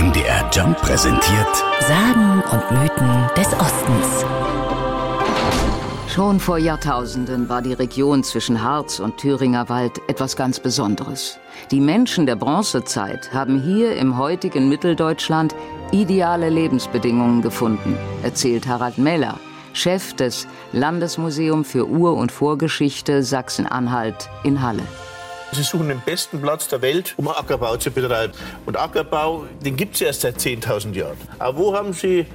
MDR Jump präsentiert Sagen und Mythen des Ostens. Schon vor Jahrtausenden war die Region zwischen Harz und Thüringer Wald etwas ganz Besonderes. Die Menschen der Bronzezeit haben hier im heutigen Mitteldeutschland ideale Lebensbedingungen gefunden, erzählt Harald Meller, Chef des Landesmuseum für Ur- und Vorgeschichte Sachsen-Anhalt in Halle. Sie suchen den besten Platz der Welt, um Ackerbau zu betreiben. Und Ackerbau, den gibt es erst seit 10.000 Jahren. Aber wo haben Sie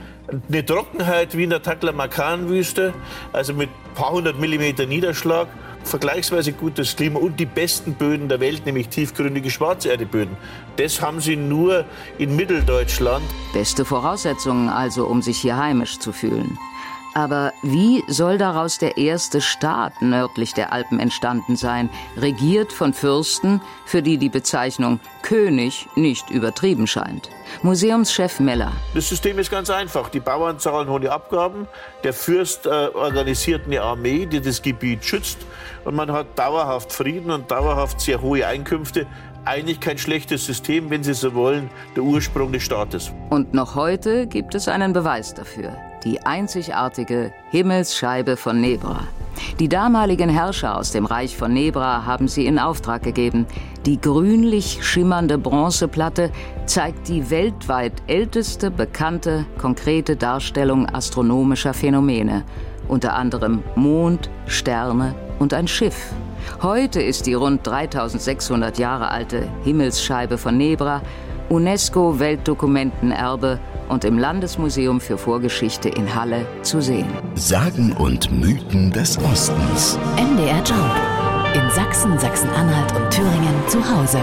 eine Trockenheit wie in der Taklamakan-Wüste, also mit ein paar hundert Millimeter Niederschlag, vergleichsweise gutes Klima und die besten Böden der Welt, nämlich tiefgründige Schwarzerdeböden. Das haben sie nur in Mitteldeutschland. Beste Voraussetzungen also, um sich hier heimisch zu fühlen. Aber wie soll daraus der erste Staat nördlich der Alpen entstanden sein, regiert von Fürsten, für die die Bezeichnung König nicht übertrieben scheint? Museumschef Meller. Das System ist ganz einfach. Die Bauern zahlen hohe Abgaben, der Fürst äh, organisiert eine Armee, die das Gebiet schützt und man hat dauerhaft Frieden und dauerhaft sehr hohe Einkünfte eigentlich kein schlechtes System, wenn Sie so wollen, der Ursprung des Staates. Und noch heute gibt es einen Beweis dafür die einzigartige Himmelsscheibe von Nebra. Die damaligen Herrscher aus dem Reich von Nebra haben sie in Auftrag gegeben. Die grünlich schimmernde Bronzeplatte zeigt die weltweit älteste bekannte konkrete Darstellung astronomischer Phänomene, unter anderem Mond, Sterne und ein Schiff. Heute ist die rund 3600 Jahre alte Himmelsscheibe von Nebra UNESCO-Weltdokumentenerbe und im Landesmuseum für Vorgeschichte in Halle zu sehen. Sagen und Mythen des Ostens. MDR Jump. In Sachsen, Sachsen-Anhalt und Thüringen zu Hause.